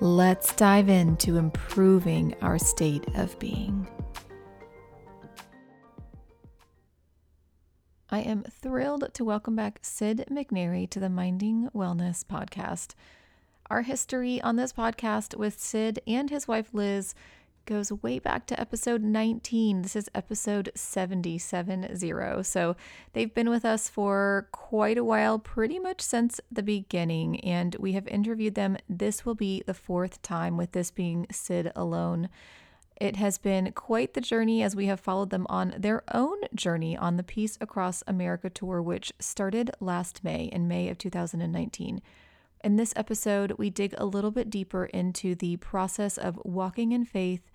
Let's dive into improving our state of being. I am thrilled to welcome back Sid McNairy to the Minding Wellness podcast. Our history on this podcast with Sid and his wife Liz goes way back to episode 19. This is episode 770. So they've been with us for quite a while, pretty much since the beginning, and we have interviewed them. This will be the fourth time, with this being Sid alone. It has been quite the journey as we have followed them on their own journey on the Peace Across America tour, which started last May, in May of 2019. In this episode, we dig a little bit deeper into the process of walking in faith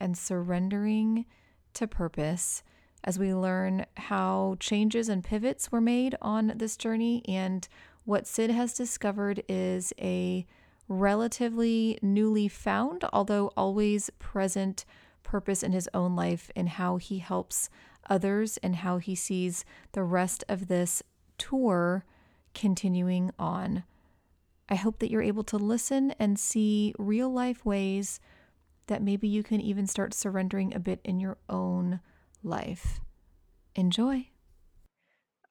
and surrendering to purpose as we learn how changes and pivots were made on this journey. And what Sid has discovered is a relatively newly found, although always present, purpose in his own life and how he helps others and how he sees the rest of this tour continuing on. I hope that you're able to listen and see real life ways that maybe you can even start surrendering a bit in your own life. Enjoy.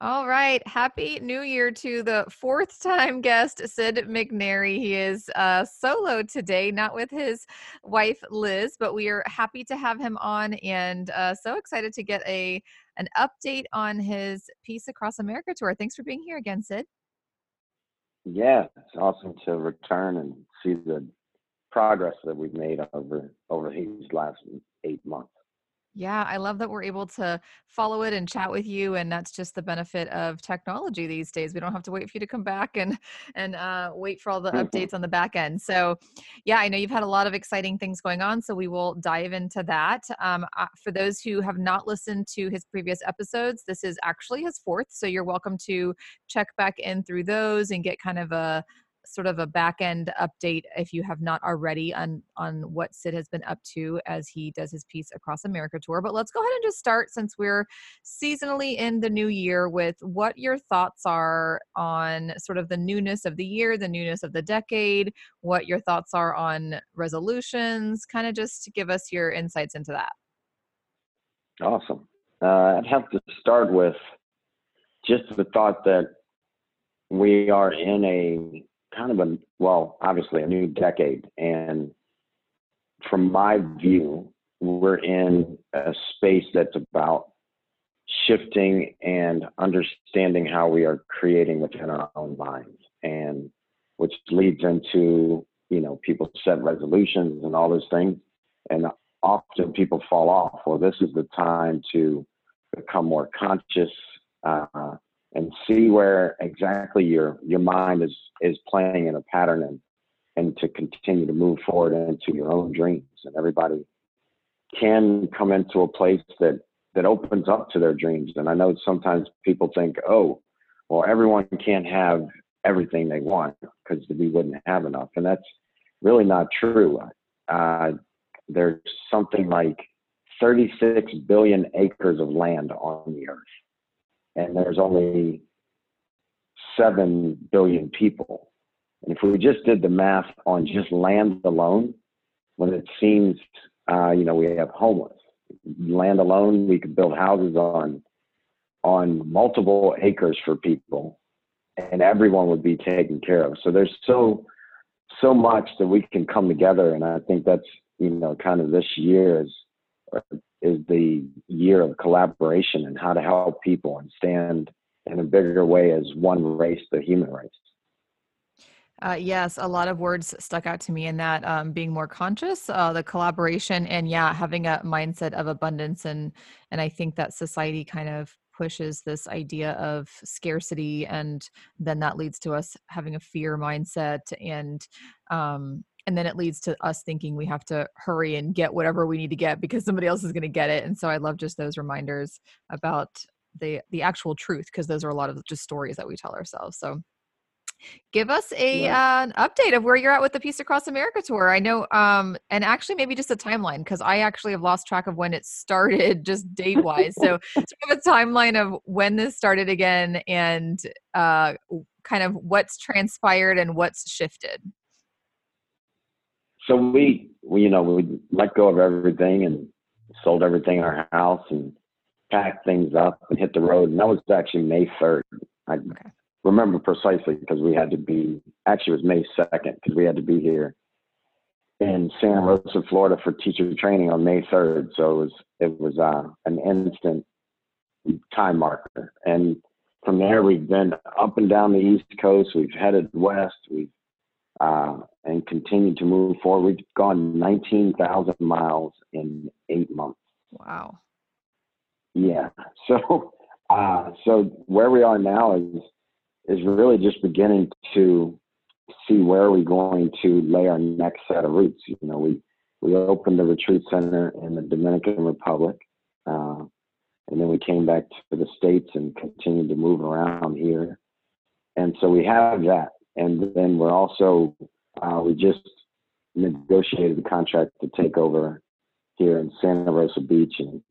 All right. Happy New Year to the fourth time guest, Sid McNairy. He is uh, solo today, not with his wife, Liz, but we are happy to have him on and uh, so excited to get a an update on his Peace Across America tour. Thanks for being here again, Sid. Yeah, it's awesome to return and see the progress that we've made over over these last eight months. Yeah, I love that we're able to follow it and chat with you, and that's just the benefit of technology these days. We don't have to wait for you to come back and and uh, wait for all the mm-hmm. updates on the back end. So, yeah, I know you've had a lot of exciting things going on, so we will dive into that. Um, uh, for those who have not listened to his previous episodes, this is actually his fourth, so you're welcome to check back in through those and get kind of a sort of a back end update if you have not already on on what Sid has been up to as he does his Peace Across America tour. But let's go ahead and just start since we're seasonally in the new year with what your thoughts are on sort of the newness of the year, the newness of the decade, what your thoughts are on resolutions, kind of just give us your insights into that. Awesome. Uh, I'd have to start with just the thought that we are in a kind of a well, obviously a new decade, and from my view, we're in a space that's about shifting and understanding how we are creating within our own minds, and which leads into you know people set resolutions and all those things, and often people fall off. Well, this is the time to become more conscious. Uh, and see where exactly your your mind is is playing in a pattern and and to continue to move forward into your own dreams. And everybody can come into a place that that opens up to their dreams. And i know sometimes people think oh well everyone can't have everything they want because we wouldn't have enough. And that's really not true. Uh, there's something like 36 billion acres of land on the earth and there's only 7 billion people. And if we just did the math on just land alone, when it seems, uh, you know, we have homeless land alone, we could build houses on on multiple acres for people, and everyone would be taken care of. So there's so so much that we can come together, and I think that's you know kind of this year is is the year of collaboration and how to help people and stand in a bigger way as one race, the human race. Uh, yes, a lot of words stuck out to me in that um, being more conscious, uh, the collaboration, and yeah, having a mindset of abundance, and and I think that society kind of pushes this idea of scarcity, and then that leads to us having a fear mindset, and um, and then it leads to us thinking we have to hurry and get whatever we need to get because somebody else is going to get it and so i love just those reminders about the the actual truth because those are a lot of just stories that we tell ourselves so give us a yeah. uh, an update of where you're at with the Peace Across America tour. I know, um, and actually maybe just a timeline because I actually have lost track of when it started, just date wise. so, sort of a timeline of when this started again, and uh, kind of what's transpired and what's shifted. So we, we, you know, we let go of everything and sold everything in our house and packed things up and hit the road. And that was actually May third. I okay remember precisely because we had to be actually it was May second because we had to be here in Santa Rosa, Florida for teacher training on May third. So it was it was uh, an instant time marker. And from there we've been up and down the East Coast. We've headed west. We've uh, and continued to move forward. We've gone 19,000 miles in eight months. Wow. Yeah. So, uh, so where we are now is is really just beginning to see where we are we going to lay our next set of roots. You know, we we opened the retreat center in the Dominican Republic, uh, and then we came back to the states and continued to move around here. And so we have that, and then we're also uh, we just negotiated the contract to take over here in Santa Rosa Beach and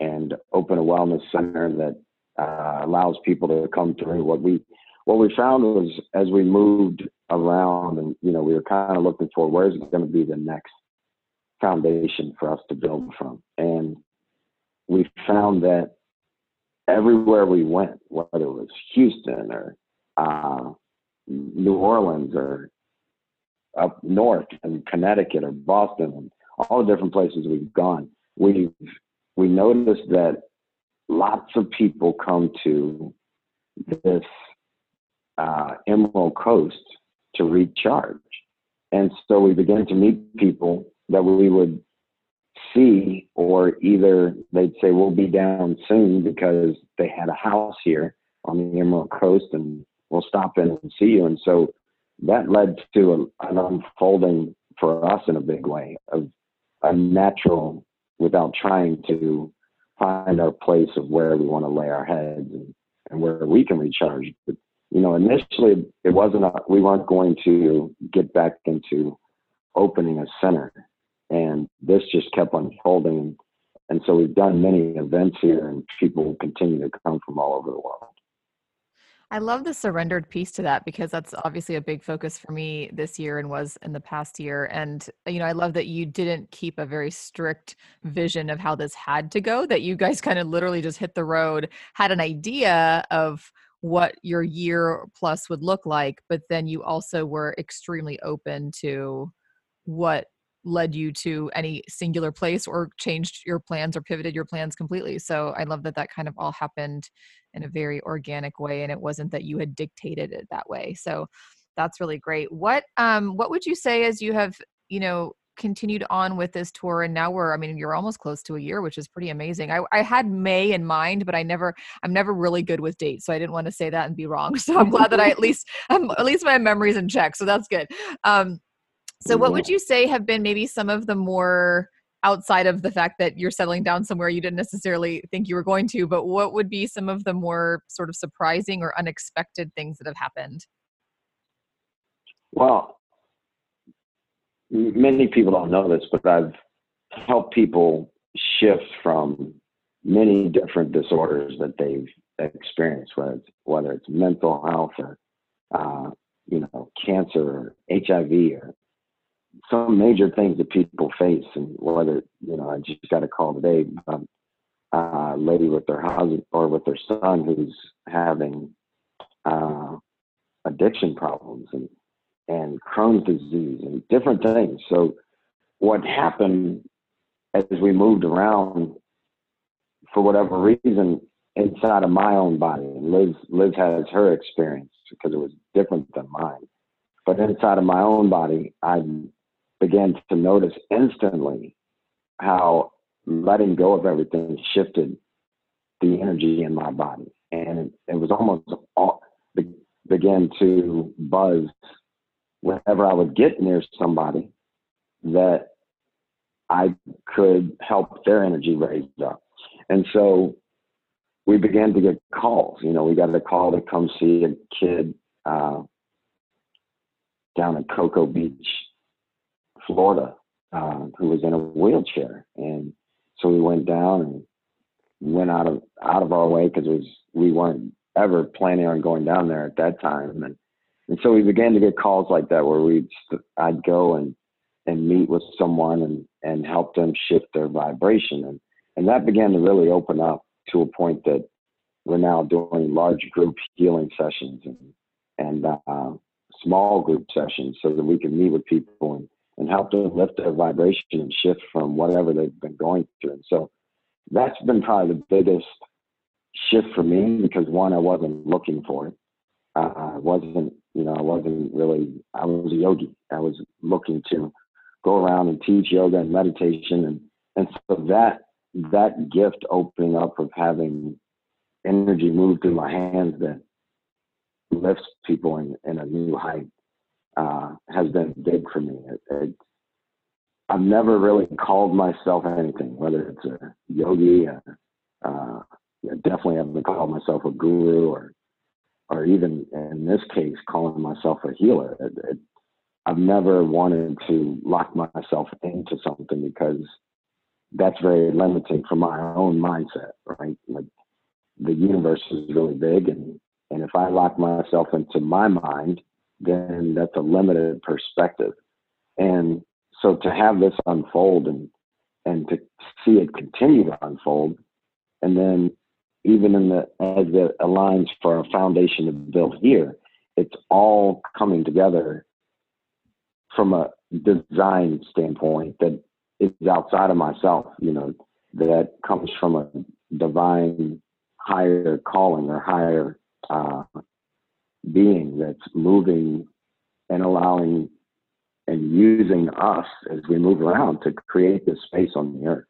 and open a wellness center that uh, allows people to come through. What we what we found was as we moved around and you know we were kind of looking for where's it going to be the next foundation for us to build from. And we found that everywhere we went whether it was houston or uh, new orleans or up north in connecticut or boston and all the different places we've gone we've we noticed that lots of people come to this uh, Emerald Coast to recharge. And so we began to meet people that we would see, or either they'd say, We'll be down soon because they had a house here on the Emerald Coast and we'll stop in and see you. And so that led to a, an unfolding for us in a big way of a natural, without trying to find our place of where we want to lay our heads and, and where we can recharge. But you know, initially it wasn't, a, we weren't going to get back into opening a center. And this just kept unfolding. And so we've done many events here and people continue to come from all over the world. I love the surrendered piece to that because that's obviously a big focus for me this year and was in the past year. And, uh, you know, I love that you didn't keep a very strict vision of how this had to go, that you guys kind of literally just hit the road, had an idea of what your year plus would look like but then you also were extremely open to what led you to any singular place or changed your plans or pivoted your plans completely. So i love that that kind of all happened in a very organic way and it wasn't that you had dictated it that way. So that's really great. What um what would you say as you have you know continued on with this tour and now we're i mean you're almost close to a year which is pretty amazing. I, I had may in mind but i never i'm never really good with dates so i didn't want to say that and be wrong. So i'm glad that i at least I'm, at least my memory's in check so that's good. Um so what would you say have been maybe some of the more outside of the fact that you're settling down somewhere you didn't necessarily think you were going to but what would be some of the more sort of surprising or unexpected things that have happened? Well many people don't know this, but I've helped people shift from many different disorders that they've experienced, whether it's whether it's mental health or uh, you know cancer or HIV or some major things that people face, and whether you know I just got a call today a lady with their husband or with their son who's having uh, addiction problems and and Crohn's disease and different things. So what happened as we moved around for whatever reason inside of my own body, Liz Liz has her experience because it was different than mine. But inside of my own body, I began to notice instantly how letting go of everything shifted the energy in my body. And it, it was almost all, began to buzz whenever I would get near somebody, that I could help their energy raise up. And so we began to get calls. You know, we got a call to come see a kid uh, down in Cocoa Beach, Florida, uh, who was in a wheelchair. And so we went down and went out of out of our way because was we weren't ever planning on going down there at that time. And and so we began to get calls like that where we'd I'd go and and meet with someone and and help them shift their vibration and and that began to really open up to a point that we're now doing large group healing sessions and and uh, small group sessions so that we can meet with people and, and help them lift their vibration and shift from whatever they've been going through. And so that's been probably the biggest shift for me because one, I wasn't looking for it. Uh, I wasn't, you know, I wasn't really, I was a yogi. I was looking to go around and teach yoga and meditation. And, and so that, that gift opening up of having energy move through my hands that lifts people in, in a new height uh, has been big for me. It, it, I've never really called myself anything, whether it's a yogi, uh, definitely haven't called myself a guru or or even in this case calling myself a healer. It, it, I've never wanted to lock myself into something because that's very limiting for my own mindset, right? Like the universe is really big and and if I lock myself into my mind, then that's a limited perspective. And so to have this unfold and and to see it continue to unfold, and then even in the as it aligns for our foundation to build here, it's all coming together from a design standpoint that is outside of myself, you know, that comes from a divine higher calling or higher uh, being that's moving and allowing and using us as we move around to create this space on the earth.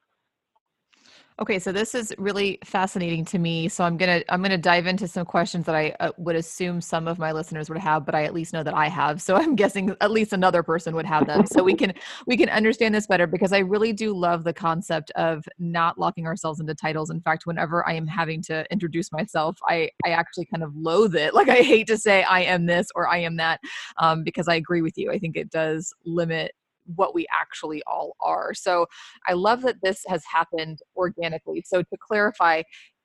Okay, so this is really fascinating to me. So I'm gonna I'm gonna dive into some questions that I uh, would assume some of my listeners would have, but I at least know that I have. So I'm guessing at least another person would have them. So we can we can understand this better because I really do love the concept of not locking ourselves into titles. In fact, whenever I am having to introduce myself, I I actually kind of loathe it. Like I hate to say I am this or I am that, um, because I agree with you. I think it does limit what we actually all are. So I love that this has happened organically. So to clarify,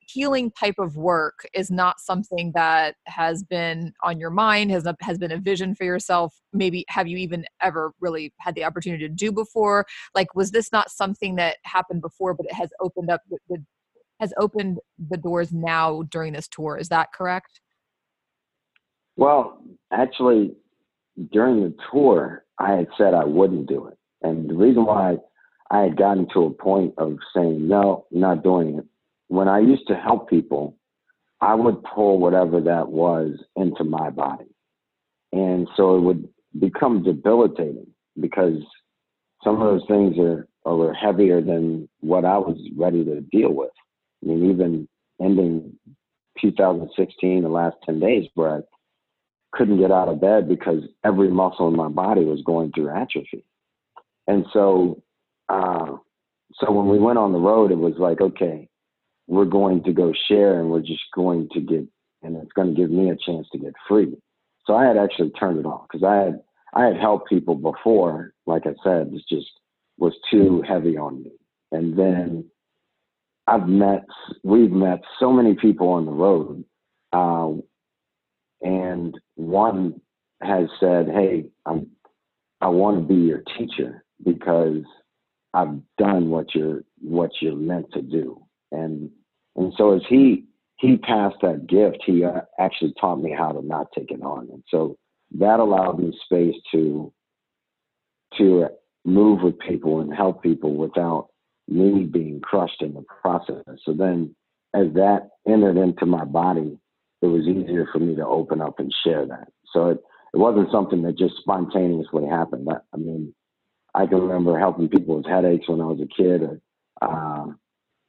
healing type of work is not something that has been on your mind has has been a vision for yourself maybe have you even ever really had the opportunity to do before like was this not something that happened before but it has opened up the, has opened the doors now during this tour is that correct well actually during the tour I had said I wouldn't do it. And the reason why I had gotten to a point of saying, no, not doing it, when I used to help people, I would pull whatever that was into my body. And so it would become debilitating because some of those things are, are heavier than what I was ready to deal with. I mean, even ending 2016, the last 10 days, where couldn't get out of bed because every muscle in my body was going through atrophy. And so, uh, so when we went on the road, it was like, okay, we're going to go share and we're just going to get, and it's going to give me a chance to get free. So I had actually turned it off because I had, I had helped people before, like I said, it just was too heavy on me. And then I've met, we've met so many people on the road. Uh, and one has said, "Hey, I'm, I want to be your teacher because I've done what you're what you're meant to do." And and so as he he passed that gift, he uh, actually taught me how to not take it on, and so that allowed me space to to move with people and help people without me being crushed in the process. So then, as that entered into my body, it was easier for me to open up and share that. So it, it wasn't something that just spontaneously happened. I, I mean, I can remember helping people with headaches when I was a kid, or uh,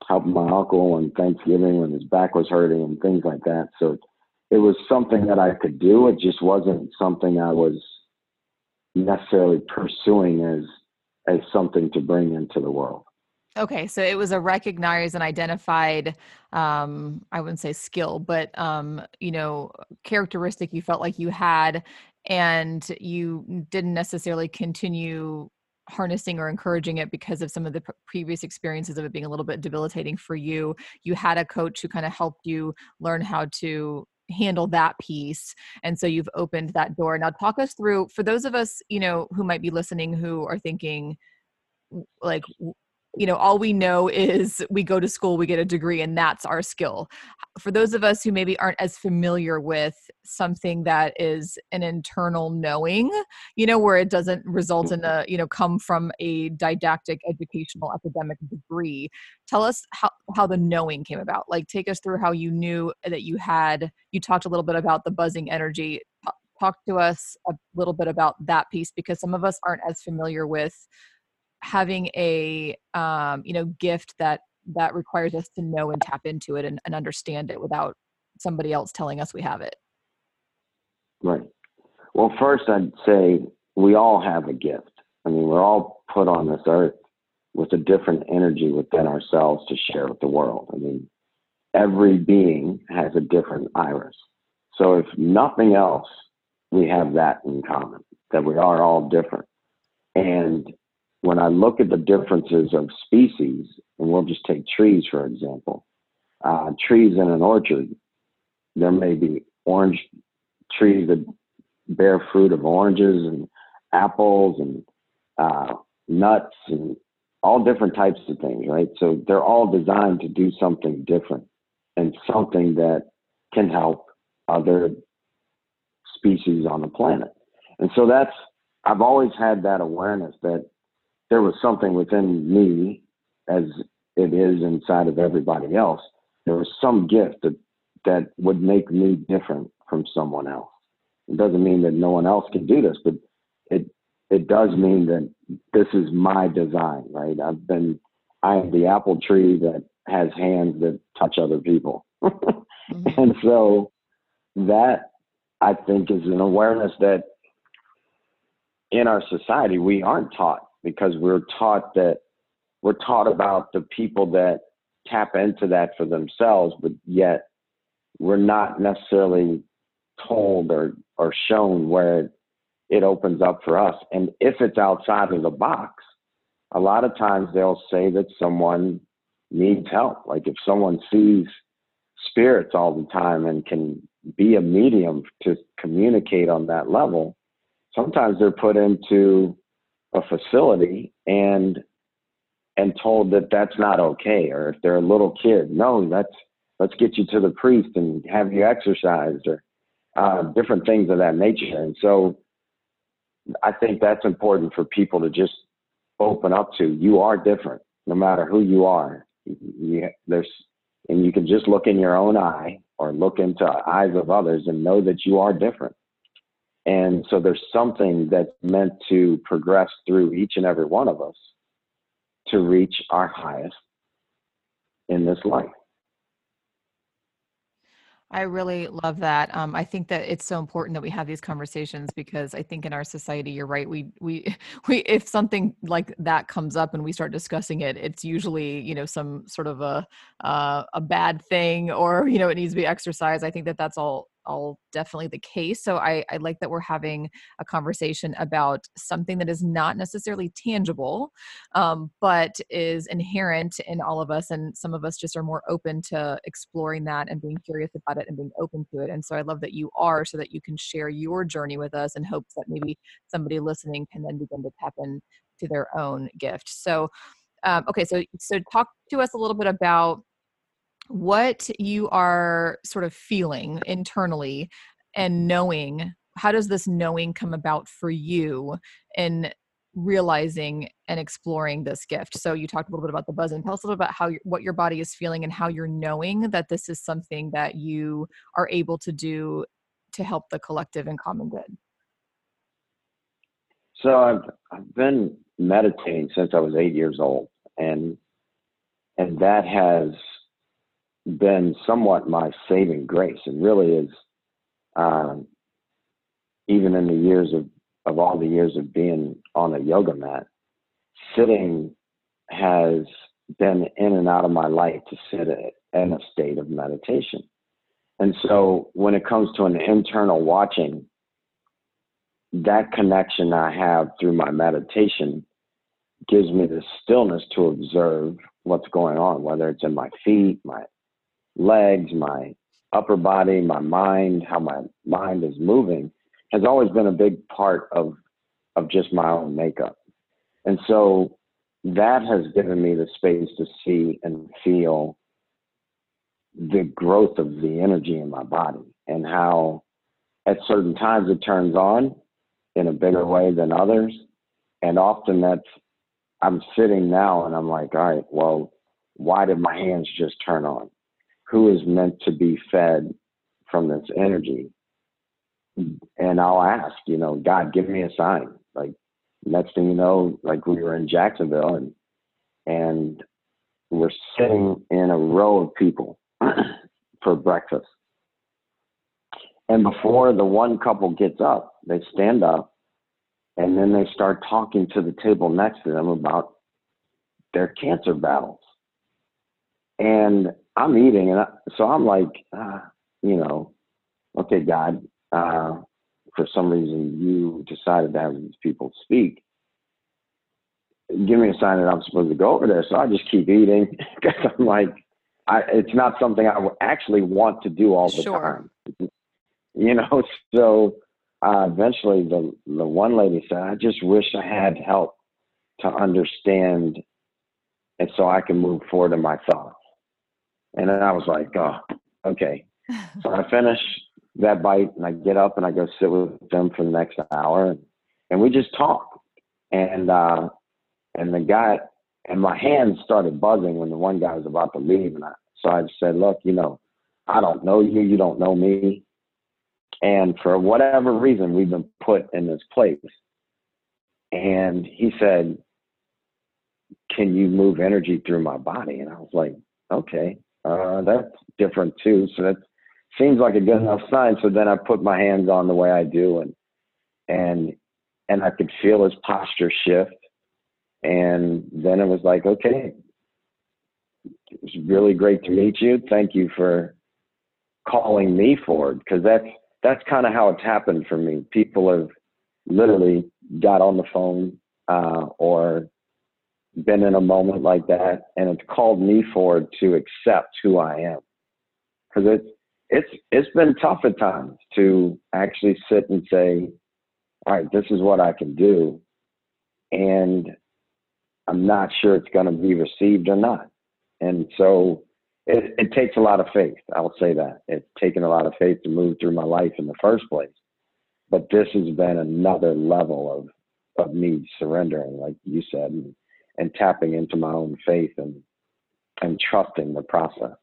helping my uncle on Thanksgiving when his back was hurting and things like that. So it was something that I could do. It just wasn't something I was necessarily pursuing as as something to bring into the world. Okay, so it was a recognized and identified um I wouldn't say skill, but um you know, characteristic you felt like you had and you didn't necessarily continue harnessing or encouraging it because of some of the previous experiences of it being a little bit debilitating for you. You had a coach who kind of helped you learn how to handle that piece and so you've opened that door now talk us through for those of us you know who might be listening who are thinking like you know all we know is we go to school we get a degree and that's our skill. For those of us who maybe aren't as familiar with something that is an internal knowing you know where it doesn't result in mm-hmm. a you know come from a didactic educational academic degree tell us how, how the knowing came about. Like take us through how you knew that you had you talked a little bit about the buzzing energy. Talk to us a little bit about that piece because some of us aren't as familiar with having a um, you know gift that that requires us to know and tap into it and, and understand it without somebody else telling us we have it. Right. Well first i'd say we all have a gift. I mean we're all put on this earth with a different energy within ourselves to share with the world. I mean every being has a different iris. So if nothing else we have that in common that we are all different. And when I look at the differences of species, and we'll just take trees for example, uh, trees in an orchard, there may be orange trees that bear fruit of oranges and apples and uh, nuts and all different types of things, right? So they're all designed to do something different and something that can help other species on the planet. And so that's, I've always had that awareness that there was something within me, as it is inside of everybody else. There was some gift that that would make me different from someone else. It doesn't mean that no one else can do this, but it it does mean that this is my design, right? I've been I am the apple tree that has hands that touch other people. mm-hmm. And so that I think is an awareness that in our society we aren't taught because we're taught that we're taught about the people that tap into that for themselves, but yet we're not necessarily told or, or shown where it opens up for us. And if it's outside of the box, a lot of times they'll say that someone needs help. Like if someone sees spirits all the time and can be a medium to communicate on that level, sometimes they're put into a facility and and told that that's not okay or if they're a little kid no that's let's get you to the priest and have you exorcised or uh, different things of that nature. And so i think that's important for people to just open up to. You are different no matter who you are. You, there's and you can just look in your own eye or look into eyes of others and know that you are different and so there's something that's meant to progress through each and every one of us to reach our highest in this life. I really love that. Um, I think that it's so important that we have these conversations because I think in our society, you're right. We we we if something like that comes up and we start discussing it, it's usually you know some sort of a uh, a bad thing or you know it needs to be exorcised. I think that that's all all definitely the case. So I, I like that we're having a conversation about something that is not necessarily tangible, um, but is inherent in all of us. And some of us just are more open to exploring that and being curious about it and being open to it. And so I love that you are so that you can share your journey with us in hopes that maybe somebody listening can then begin to tap into their own gift. So um, okay, so so talk to us a little bit about what you are sort of feeling internally and knowing how does this knowing come about for you in realizing and exploring this gift? So you talked a little bit about the buzz and tell us a little about how what your body is feeling and how you're knowing that this is something that you are able to do to help the collective and common good. So i've, I've been meditating since i was eight years old and and that has been somewhat my saving grace. It really is, um, even in the years of, of all the years of being on a yoga mat, sitting has been in and out of my life to sit in a state of meditation. And so when it comes to an internal watching, that connection I have through my meditation gives me the stillness to observe what's going on, whether it's in my feet, my legs, my upper body, my mind, how my mind is moving, has always been a big part of of just my own makeup. And so that has given me the space to see and feel the growth of the energy in my body and how at certain times it turns on in a bigger way than others. And often that's, I'm sitting now and I'm like, all right, well, why did my hands just turn on? Who is meant to be fed from this energy? And I'll ask, you know, God, give me a sign. Like, next thing you know, like we were in Jacksonville and, and we're sitting in a row of people for breakfast. And before the one couple gets up, they stand up and then they start talking to the table next to them about their cancer battles. And I'm eating, and I, so I'm like, uh, you know, okay, God, uh, for some reason you decided to have these people speak. Give me a sign that I'm supposed to go over there. So I just keep eating because I'm like, I, it's not something I actually want to do all the sure. time. You know, so uh, eventually the the one lady said, "I just wish I had help to understand, and so I can move forward in my thoughts." And then I was like, "Oh, okay." so I finish that bite, and I get up and I go sit with them for the next hour, and, and we just talk. And uh, and the guy and my hands started buzzing when the one guy was about to leave, and I, so I said, "Look, you know, I don't know you, you don't know me, and for whatever reason, we've been put in this place. And he said, Can you move energy through my body? And I was like, Okay, uh, that's different too. So that seems like a good enough sign. So then I put my hands on the way I do and and and I could feel his posture shift. And then it was like, okay, it was really great to meet you. Thank you for calling me forward because that's that's kind of how it's happened for me. People have literally got on the phone uh, or been in a moment like that, and it's called me forward to accept who I am. Because it's it's it's been tough at times to actually sit and say, "All right, this is what I can do," and I'm not sure it's going to be received or not. And so it, it takes a lot of faith. I'll say that it's taken a lot of faith to move through my life in the first place. But this has been another level of of me surrendering, like you said, and, tapping into my own faith and and trusting the process.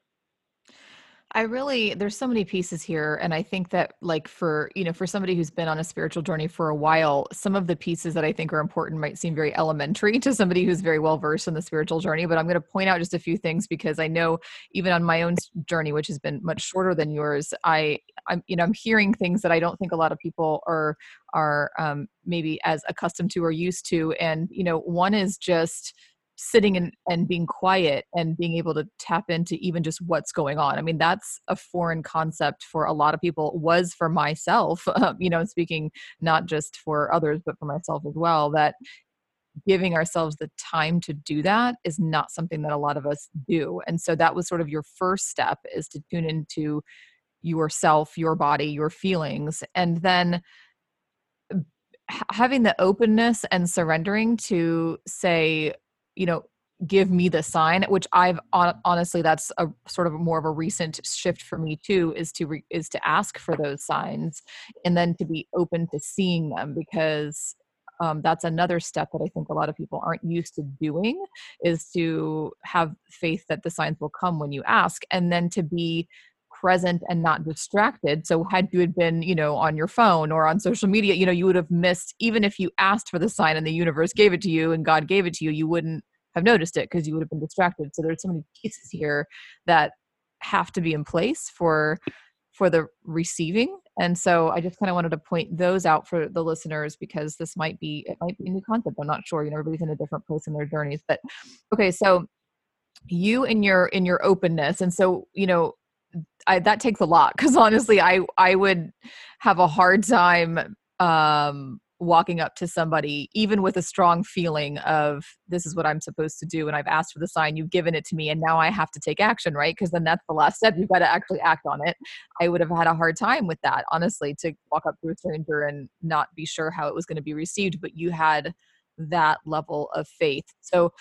I really there's so many pieces here and I think that like for you know for somebody who's been on a spiritual journey for a while some of the pieces that I think are important might seem very elementary to somebody who's very well versed in the spiritual journey but I'm going to point out just a few things because I know even on my own journey which has been much shorter than yours I I'm you know I'm hearing things that I don't think a lot of people are are um, maybe as accustomed to or used to and you know one is just sitting and, and being quiet and being able to tap into even just what's going on. I mean that's a foreign concept for a lot of people was for myself uh, you know speaking not just for others but for myself as well that giving ourselves the time to do that is not something that a lot of us do. And so that was sort of your first step is to tune into yourself your body your feelings and then having the openness and surrendering to say you know give me the sign which i've honestly that's a sort of more of a recent shift for me too is to re, is to ask for those signs and then to be open to seeing them because um, that's another step that i think a lot of people aren't used to doing is to have faith that the signs will come when you ask and then to be present and not distracted so had you had been you know on your phone or on social media you know you would have missed even if you asked for the sign and the universe gave it to you and god gave it to you you wouldn't have noticed it because you would have been distracted so there's so many pieces here that have to be in place for for the receiving And so I just kind of wanted to point those out for the listeners because this might be it might be a new concept. I'm not sure. You know, everybody's in a different place in their journeys. But okay, so you and your in your openness, and so you know, I, that takes a lot because honestly, I I would have a hard time um walking up to somebody even with a strong feeling of this is what i'm supposed to do and i've asked for the sign you've given it to me and now i have to take action right? Because then that's the last step you've got to actually act on it. I would have had a hard time with that honestly to walk up to a stranger and not be sure how it was going to be received but you had that level of faith. So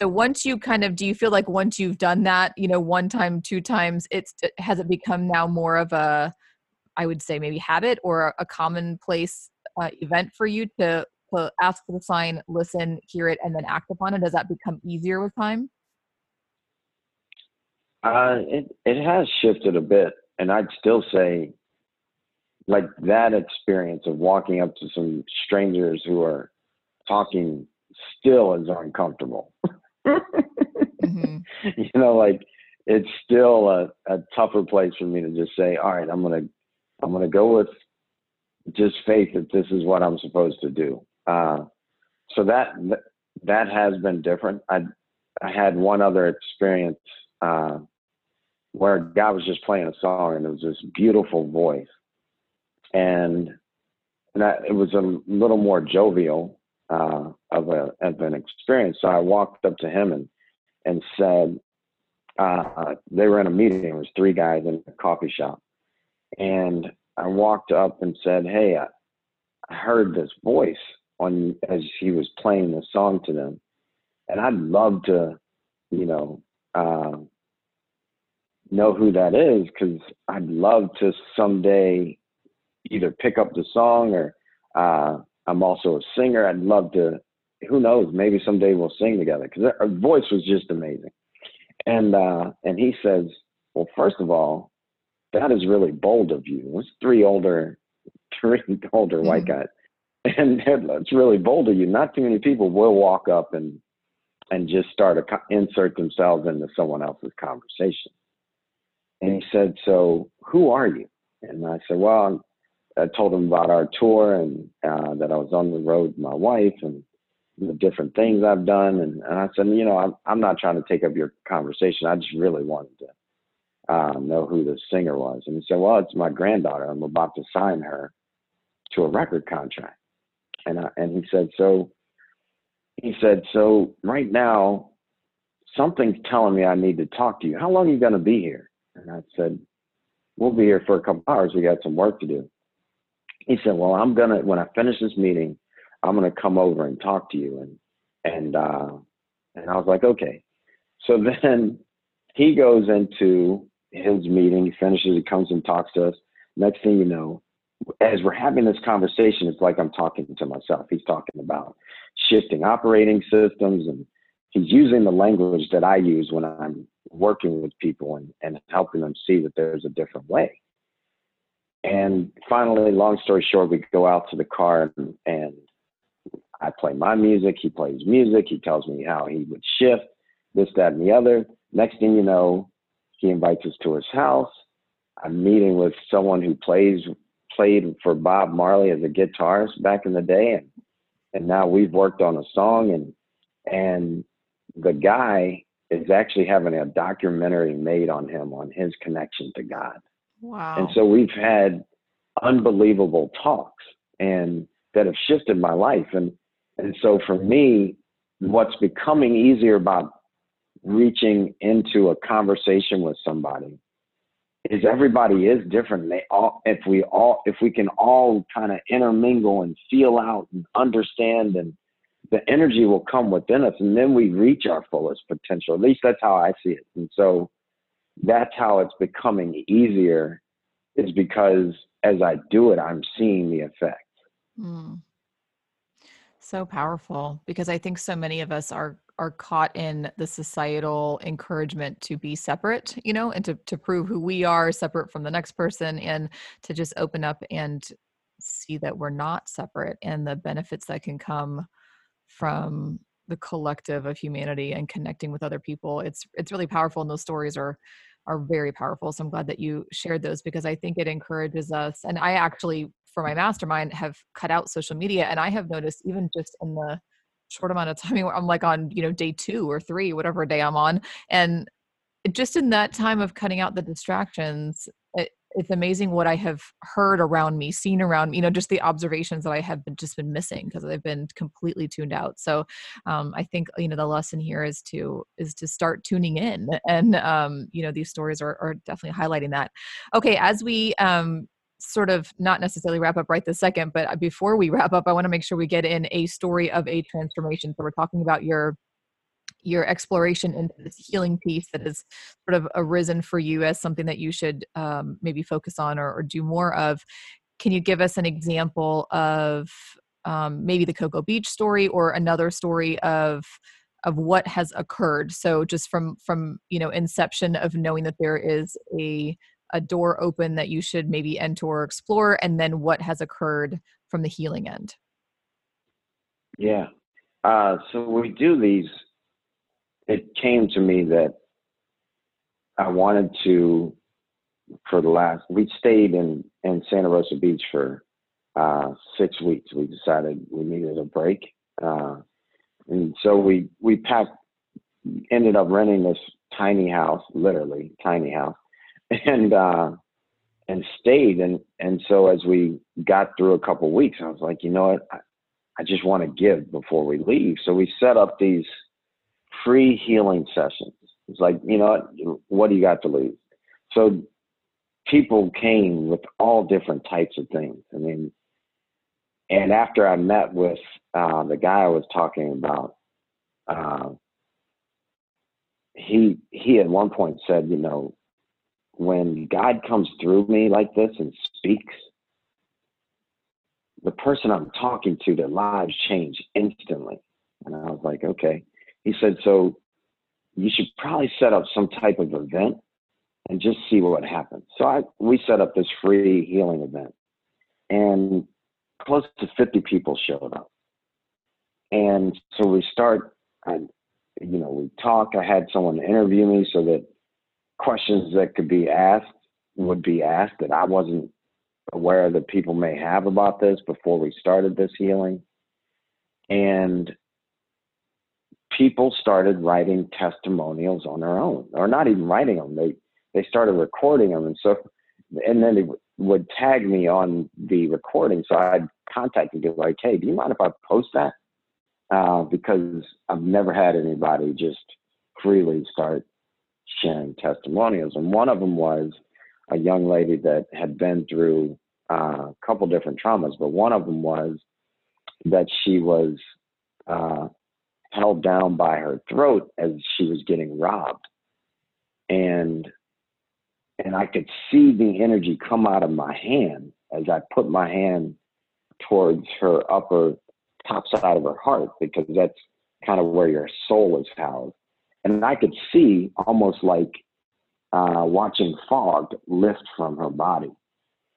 so once you kind of do you feel like once you've done that you know one time two times it's has it become now more of a i would say maybe habit or a commonplace uh, event for you to to ask for the sign, listen, hear it, and then act upon it? Does that become easier with time? Uh, it it has shifted a bit, and I'd still say, like that experience of walking up to some strangers who are talking still is uncomfortable. mm-hmm. You know, like it's still a, a tougher place for me to just say, all right, I'm gonna I'm gonna go with just faith that this is what I'm supposed to do. Uh, so that that has been different. I I had one other experience uh, where guy was just playing a song and it was this beautiful voice, and that it was a little more jovial uh, of a of an experience. So I walked up to him and and said, uh, they were in a meeting. It was three guys in a coffee shop, and I walked up and said, "Hey, I, heard this voice on as he was playing the song to them, and I'd love to, you know, uh, know who that is because I'd love to someday either pick up the song or uh, I'm also a singer. I'd love to. Who knows? Maybe someday we'll sing together because her voice was just amazing. And uh, and he says, well, first of all, that is really bold of you. It's three older, three older mm-hmm. white guys, and it's really bold of you. Not too many people will walk up and and just start to insert themselves into someone else's conversation. And he said, "So who are you?" And I said, "Well, I told him about our tour and uh, that I was on the road with my wife and the different things I've done. And, and I said, you know, I'm, I'm not trying to take up your conversation. I just really wanted to uh, know who the singer was. And he said, Well, it's my granddaughter. I'm about to sign her to a record contract. And, I, and he said, So, he said, So right now, something's telling me I need to talk to you. How long are you going to be here? And I said, We'll be here for a couple hours. We got some work to do. He said, Well, I'm to, when I finish this meeting, I'm to come over and talk to you. And, and, uh, and I was like, Okay. So then he goes into his meeting. He finishes, he comes and talks to us. Next thing you know, as we're having this conversation, it's like I'm talking to myself. He's talking about shifting operating systems and he's using the language that I use when I'm working with people and, and helping them see that there's a different way. And finally, long story short, we go out to the car and, and I play my music. He plays music. He tells me how he would shift this, that, and the other. Next thing you know, he invites us to his house. I'm meeting with someone who plays played for Bob Marley as a guitarist back in the day, and and now we've worked on a song, and and the guy is actually having a documentary made on him on his connection to God. Wow! And so we've had unbelievable talks, and that have shifted my life, and and so for me, what's becoming easier about reaching into a conversation with somebody is everybody is different. They all, if we all, if we can all kind of intermingle and feel out and understand, and the energy will come within us, and then we reach our fullest potential. At least that's how I see it. And so that's how it's becoming easier, is because as I do it, I'm seeing the effect. Mm. So powerful because I think so many of us are are caught in the societal encouragement to be separate, you know, and to, to prove who we are separate from the next person and to just open up and see that we're not separate and the benefits that can come from the collective of humanity and connecting with other people. It's it's really powerful and those stories are are very powerful. So I'm glad that you shared those because I think it encourages us. And I actually, for my mastermind, have cut out social media, and I have noticed even just in the short amount of time I'm like on you know day two or three, whatever day I'm on, and just in that time of cutting out the distractions, it, it's amazing what I have heard around me, seen around me, you know, just the observations that I have been just been missing because I've been completely tuned out. So um, I think, you know, the lesson here is to, is to start tuning in and, um, you know, these stories are, are definitely highlighting that. Okay. As we, um, sort of not necessarily wrap up right this second, but uh, before we wrap up, I want to make sure we get in a story of a transformation. So we're talking about your your exploration into this healing piece that has sort of arisen for you as something that you should um, maybe focus on or, or, do more of. Can you give us an example of um, maybe the cocoa beach story or another story of of what has occurred? So just from from you know inception of knowing that there is a a door open that you should maybe enter or explore and then what has occurred from the healing end. Yeah. Uh, so we do these it came to me that I wanted to, for the last, we stayed in, in Santa Rosa Beach for uh, six weeks. We decided we needed a break. Uh, and so we, we packed, ended up renting this tiny house, literally tiny house, and, uh, and stayed. And, and so as we got through a couple weeks, I was like, you know what? I, I just want to give before we leave. So we set up these free healing sessions. It's like, you know what, what do you got to lose? So people came with all different types of things. I mean, and after I met with uh, the guy I was talking about, uh, he he at one point said, you know, when God comes through me like this and speaks, the person I'm talking to, their lives change instantly. And I was like, okay he said, so you should probably set up some type of event and just see what happens. So I we set up this free healing event, and close to 50 people showed up. And so we start, I, you know, we talk. I had someone interview me so that questions that could be asked would be asked that I wasn't aware that people may have about this before we started this healing. And people started writing testimonials on their own, or not even writing them. They they started recording them, and so and then they would tag me on the recording. So I'd contact and be like, "Hey, do you mind if I post that?" Uh, because I've never had anybody just freely start sharing testimonials, and one of them was a young lady that had been through uh, a couple different traumas, but one of them was that she was uh, held down by her throat as she was getting robbed. And and I could see the energy come out of my hand as I put my hand towards her upper top side of her heart because that's kind of where your soul is housed. And I could see almost like uh, watching fog lift from her body.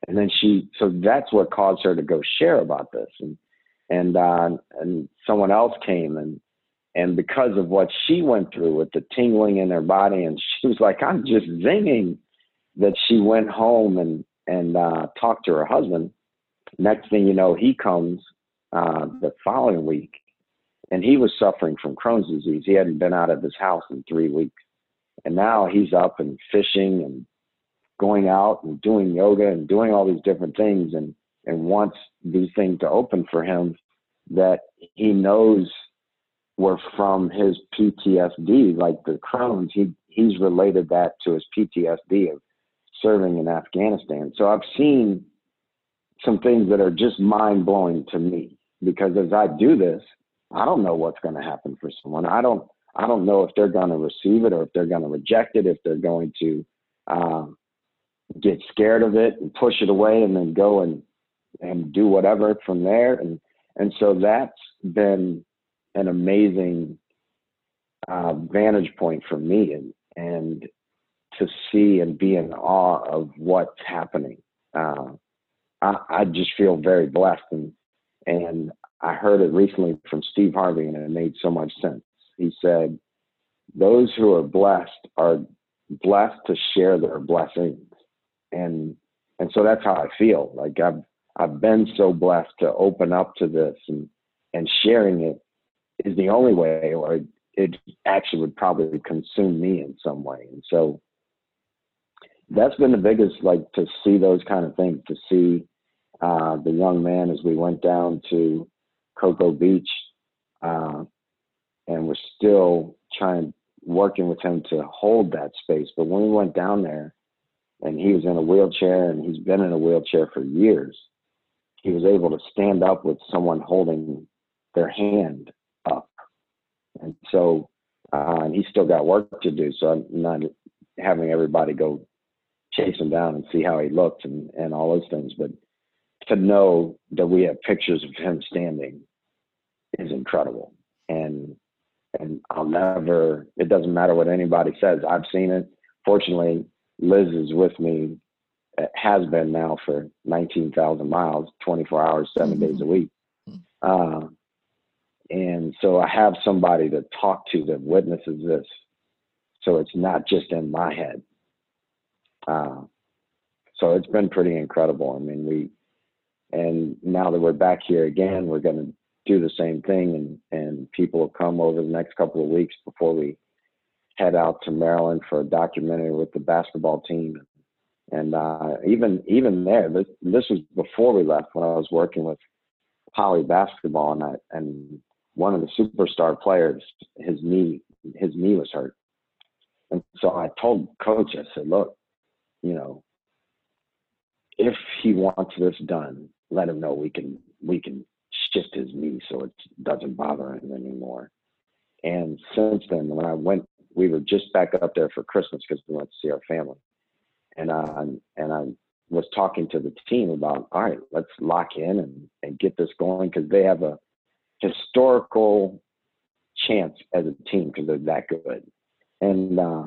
And then she, so that's what caused her to go share about this. And, and, uh, and someone else came and and because of what she went through with the tingling in her body, and she was like, I'm just zinging that she went home and, and uh, talked to her husband. Next thing you know, he comes uh, the following week and he was suffering from Crohn's disease. He hadn't been out of his house in three weeks. And now he's up and fishing and going out and doing yoga and doing all these different things and, and wants these things to open for him that he knows were from his PTSD, like the Crohn's. He he's related that to his PTSD of serving in Afghanistan. So I've seen some things that are just mind blowing to me because as I do this, I don't know what's going to happen for someone. I don't I don't know if they're going to receive it or if they're going to reject it, if they're going to um, get scared of it and push it away and then go and and do whatever from there. And and so that's been an amazing uh, vantage point for me and and to see and be in awe of what's happening. Uh, I, I, just feel very blessed and and I heard it recently from Steve Harvey and it made so much sense. He said, "Those who are blessed are blessed to share their blessings. And and so that's how I feel. Like I've I've been so blessed to open up to this and and sharing it is the only way or it actually would probably consume me in some way. And so that's been the biggest like to see those kind of things, to see uh, the young man as we went down to Cocoa Beach uh, and we're still trying working with him to hold that space. But when we went down there and he was in a wheelchair and he's been in a wheelchair for years, he was able to stand up with someone holding their hand. And so, uh, and he's still got work to do. So I'm not having everybody go chase him down and see how he looked and, and all those things. But to know that we have pictures of him standing is incredible. And and I'll never it doesn't matter what anybody says. I've seen it. Fortunately, Liz is with me has been now for 19,000 miles, 24 hours, 7 mm-hmm. days a week. Uh, and so I have somebody to talk to that witnesses this. So it's not just in my head. Uh, so it's been pretty incredible. I mean, we, and now that we're back here again, we're going to do the same thing. And, and people will come over the next couple of weeks before we head out to Maryland for a documentary with the basketball team. And uh, even even there, this, this was before we left when I was working with Poly basketball, and I, and one of the superstar players, his knee his knee was hurt, and so I told coach, I said, look, you know, if he wants this done, let him know we can we can shift his knee so it doesn't bother him anymore. And since then, when I went, we were just back up there for Christmas because we went to see our family, and uh, and I was talking to the team about, all right, let's lock in and, and get this going because they have a historical chance as a team because they're that good. And uh,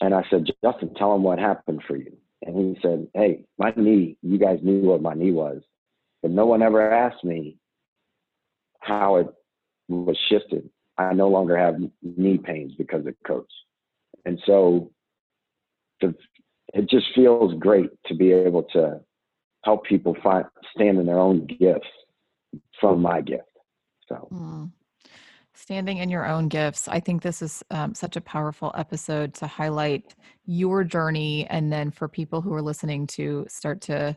and I said, Justin, tell them what happened for you. And he said, Hey, my knee, you guys knew what my knee was, but no one ever asked me how it was shifted. I no longer have knee pains because of coach. And so it just feels great to be able to help people find stand in their own gifts from my gift. So. Mm. Standing in your own gifts. I think this is um, such a powerful episode to highlight your journey and then for people who are listening to start to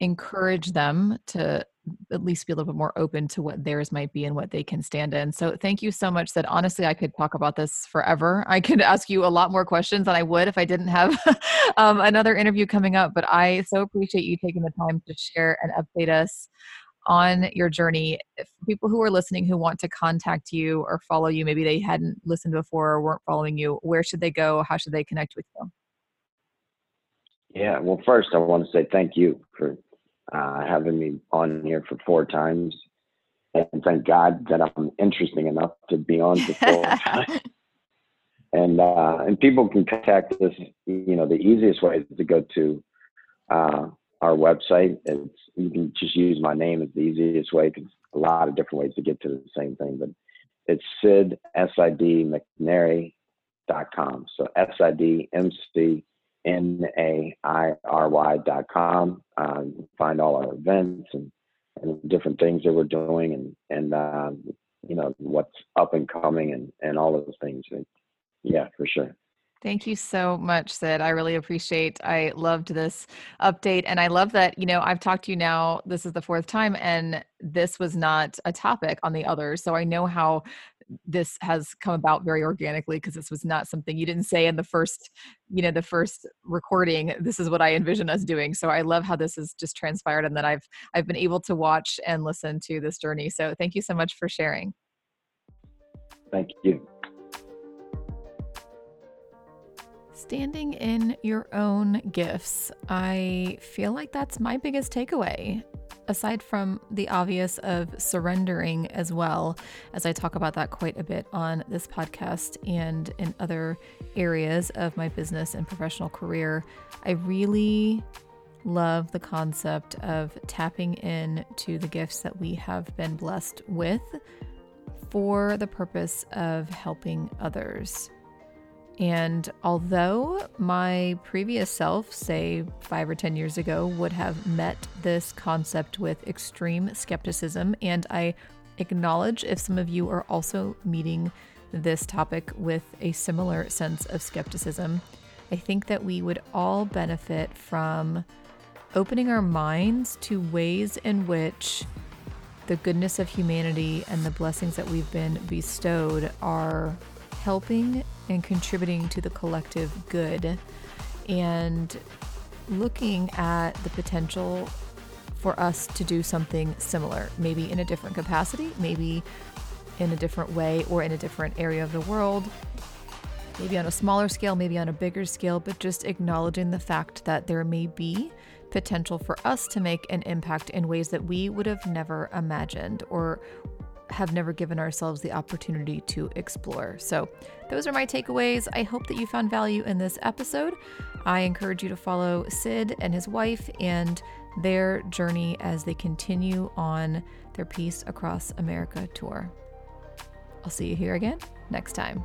encourage them to at least be a little bit more open to what theirs might be and what they can stand in. So thank you so much. That honestly, I could talk about this forever. I could ask you a lot more questions than I would if I didn't have um, another interview coming up. But I so appreciate you taking the time to share and update us on your journey. If people who are listening who want to contact you or follow you, maybe they hadn't listened before or weren't following you, where should they go? How should they connect with you? Yeah, well, first I want to say thank you for uh, having me on here for four times, and thank God that I'm interesting enough to be on for four times. And uh, and people can contact us. You know, the easiest way is to go to uh, our website. It's you can just use my name as the easiest way because a lot of different ways to get to the same thing. But it's Sid S I D McNairy dot com. So S I D M C N A I R Y dot com. Uh, find all our events and, and different things that we're doing and and uh, you know what's up and coming and and all those things. And yeah, for sure. Thank you so much, Sid. I really appreciate. I loved this update, and I love that you know I've talked to you now. This is the fourth time, and this was not a topic on the others. So I know how this has come about very organically because this was not something you didn't say in the first, you know, the first recording. This is what I envision us doing. So I love how this has just transpired, and that I've I've been able to watch and listen to this journey. So thank you so much for sharing. Thank you. Standing in your own gifts. I feel like that's my biggest takeaway, aside from the obvious of surrendering as well, as I talk about that quite a bit on this podcast and in other areas of my business and professional career. I really love the concept of tapping in to the gifts that we have been blessed with for the purpose of helping others. And although my previous self, say five or 10 years ago, would have met this concept with extreme skepticism, and I acknowledge if some of you are also meeting this topic with a similar sense of skepticism, I think that we would all benefit from opening our minds to ways in which the goodness of humanity and the blessings that we've been bestowed are helping and contributing to the collective good and looking at the potential for us to do something similar, maybe in a different capacity, maybe in a different way, or in a different area of the world, maybe on a smaller scale, maybe on a bigger scale, but just acknowledging the fact that there may be potential for us to make an impact in ways that we would have never imagined or have never given ourselves the opportunity to explore. So, those are my takeaways. I hope that you found value in this episode. I encourage you to follow Sid and his wife and their journey as they continue on their Peace Across America tour. I'll see you here again next time.